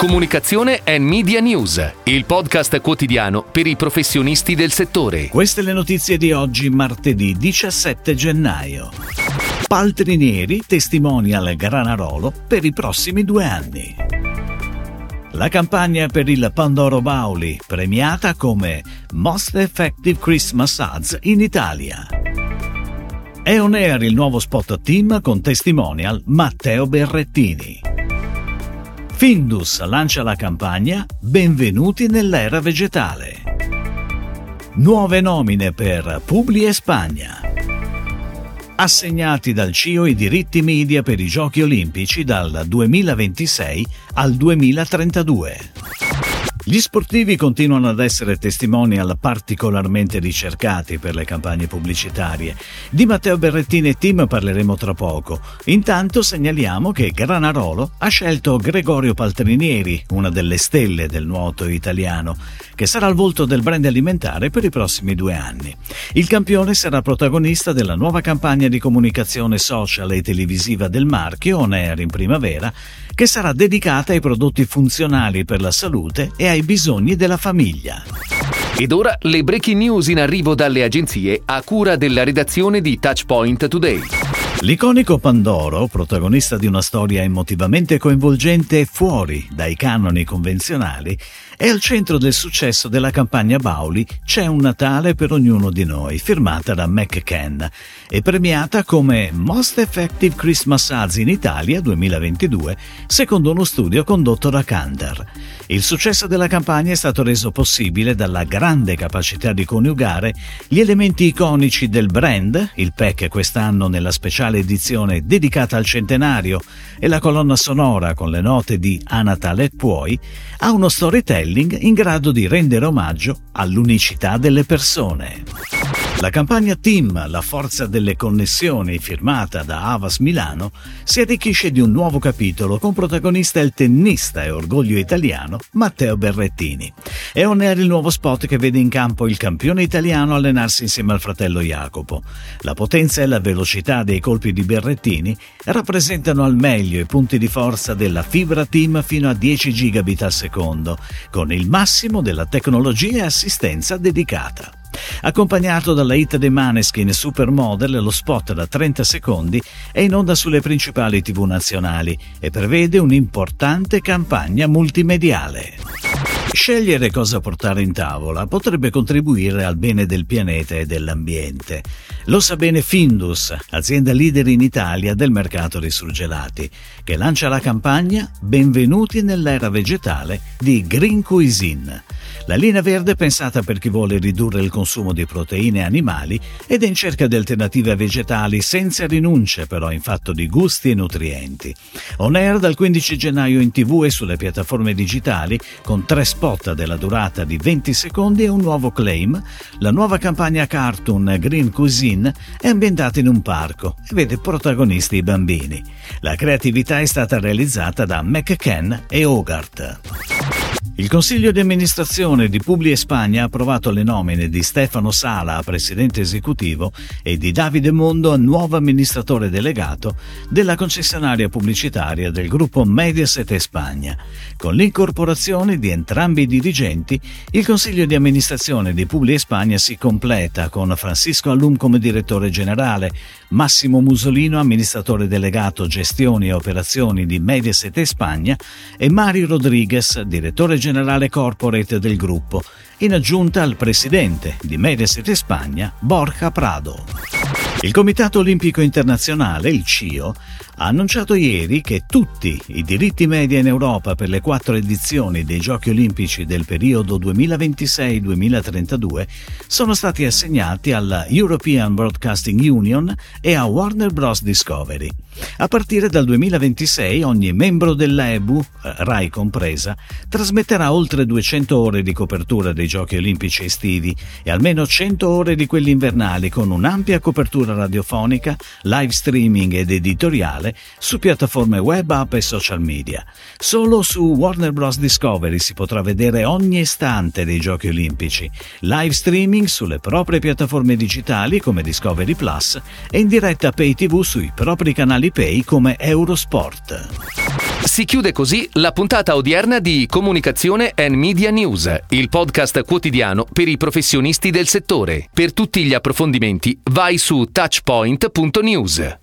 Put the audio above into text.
Comunicazione e Media News, il podcast quotidiano per i professionisti del settore. Queste le notizie di oggi, martedì 17 gennaio. Paltrinieri testimonial Granarolo per i prossimi due anni. La campagna per il Pandoro Bauli, premiata come Most Effective Christmas Ads in Italia. È on air il nuovo spot team con testimonial Matteo Berrettini. Findus lancia la campagna Benvenuti nell'era vegetale. Nuove nomine per Publi Spagna. Assegnati dal CIO i diritti media per i Giochi Olimpici dal 2026 al 2032. Gli sportivi continuano ad essere testimonial particolarmente ricercati per le campagne pubblicitarie. Di Matteo Berrettini e team parleremo tra poco. Intanto segnaliamo che Granarolo ha scelto Gregorio Paltrinieri, una delle stelle del nuoto italiano, che sarà il volto del brand alimentare per i prossimi due anni. Il campione sarà protagonista della nuova campagna di comunicazione social e televisiva del marchio On Air in primavera che sarà dedicata ai prodotti funzionali per la salute e ai bisogni della famiglia. Ed ora le breaking news in arrivo dalle agenzie a cura della redazione di Touchpoint Today. L'iconico Pandoro, protagonista di una storia emotivamente coinvolgente fuori dai canoni convenzionali, è al centro del successo della campagna Bauli C'è un Natale per ognuno di noi, firmata da McCann e premiata come Most Effective Christmas Ads in Italia 2022, secondo uno studio condotto da Kander. Il successo della campagna è stato reso possibile dalla grande capacità di coniugare gli elementi iconici del brand, il pack quest'anno nella speciale edizione dedicata al centenario e la colonna sonora con le note di A Natale Puoi, a uno storytelling in grado di rendere omaggio all'unicità delle persone. La campagna Team, la forza delle connessioni, firmata da Avas Milano, si arricchisce di un nuovo capitolo con protagonista il tennista e orgoglio italiano Matteo Berrettini. È on air il nuovo spot che vede in campo il campione italiano allenarsi insieme al fratello Jacopo. La potenza e la velocità dei colpi di Berrettini rappresentano al meglio i punti di forza della fibra Team fino a 10 gigabit al secondo, con il massimo della tecnologia e assistenza dedicata. Accompagnato dalla hit dei Maneskin Supermodel, lo spot da 30 secondi è in onda sulle principali tv nazionali e prevede un'importante campagna multimediale. Scegliere cosa portare in tavola potrebbe contribuire al bene del pianeta e dell'ambiente. Lo sa bene Findus, azienda leader in Italia del mercato dei surgelati, che lancia la campagna Benvenuti nell'era vegetale di Green Cuisine la linea verde è pensata per chi vuole ridurre il consumo di proteine animali ed è in cerca di alternative vegetali senza rinunce però in fatto di gusti e nutrienti. On air dal 15 gennaio in tv e sulle piattaforme digitali con tre spot della durata di 20 secondi e un nuovo claim, la nuova campagna cartoon Green Cuisine è ambientata in un parco e vede protagonisti i bambini. La creatività è stata realizzata da McCann e Hogarth. Il Consiglio di amministrazione di Publi Spagna ha approvato le nomine di Stefano Sala a presidente esecutivo e di Davide Mondo a nuovo amministratore delegato della concessionaria pubblicitaria del gruppo Mediaset Spagna. Con l'incorporazione di entrambi i dirigenti, il Consiglio di amministrazione di Publi Spagna si completa con Francisco Allum come direttore generale, Massimo Musolino amministratore delegato gestioni e operazioni di Mediaset Spagna e Mario Rodriguez direttore generale generale corporate del gruppo, in aggiunta al presidente di Mediaset Spagna, Borja Prado. Il Comitato Olimpico Internazionale, il CIO, ha annunciato ieri che tutti i diritti media in Europa per le quattro edizioni dei Giochi Olimpici del periodo 2026-2032 sono stati assegnati alla European Broadcasting Union e a Warner Bros. Discovery. A partire dal 2026 ogni membro dell'EBU, eh, RAI compresa, trasmetterà oltre 200 ore di copertura dei Giochi Olimpici estivi e almeno 100 ore di quelli invernali con un'ampia copertura radiofonica, live streaming ed editoriale mondiale su piattaforme web, app e social media. Solo su Warner Bros. Discovery si potrà vedere ogni istante dei Giochi Olimpici, live streaming sulle proprie piattaforme digitali come Discovery Plus e in diretta pay TV sui propri canali pay come Eurosport. Si chiude così la puntata odierna di Comunicazione and Media News, il podcast quotidiano per i professionisti del settore. Per tutti gli approfondimenti vai su touchpoint.news.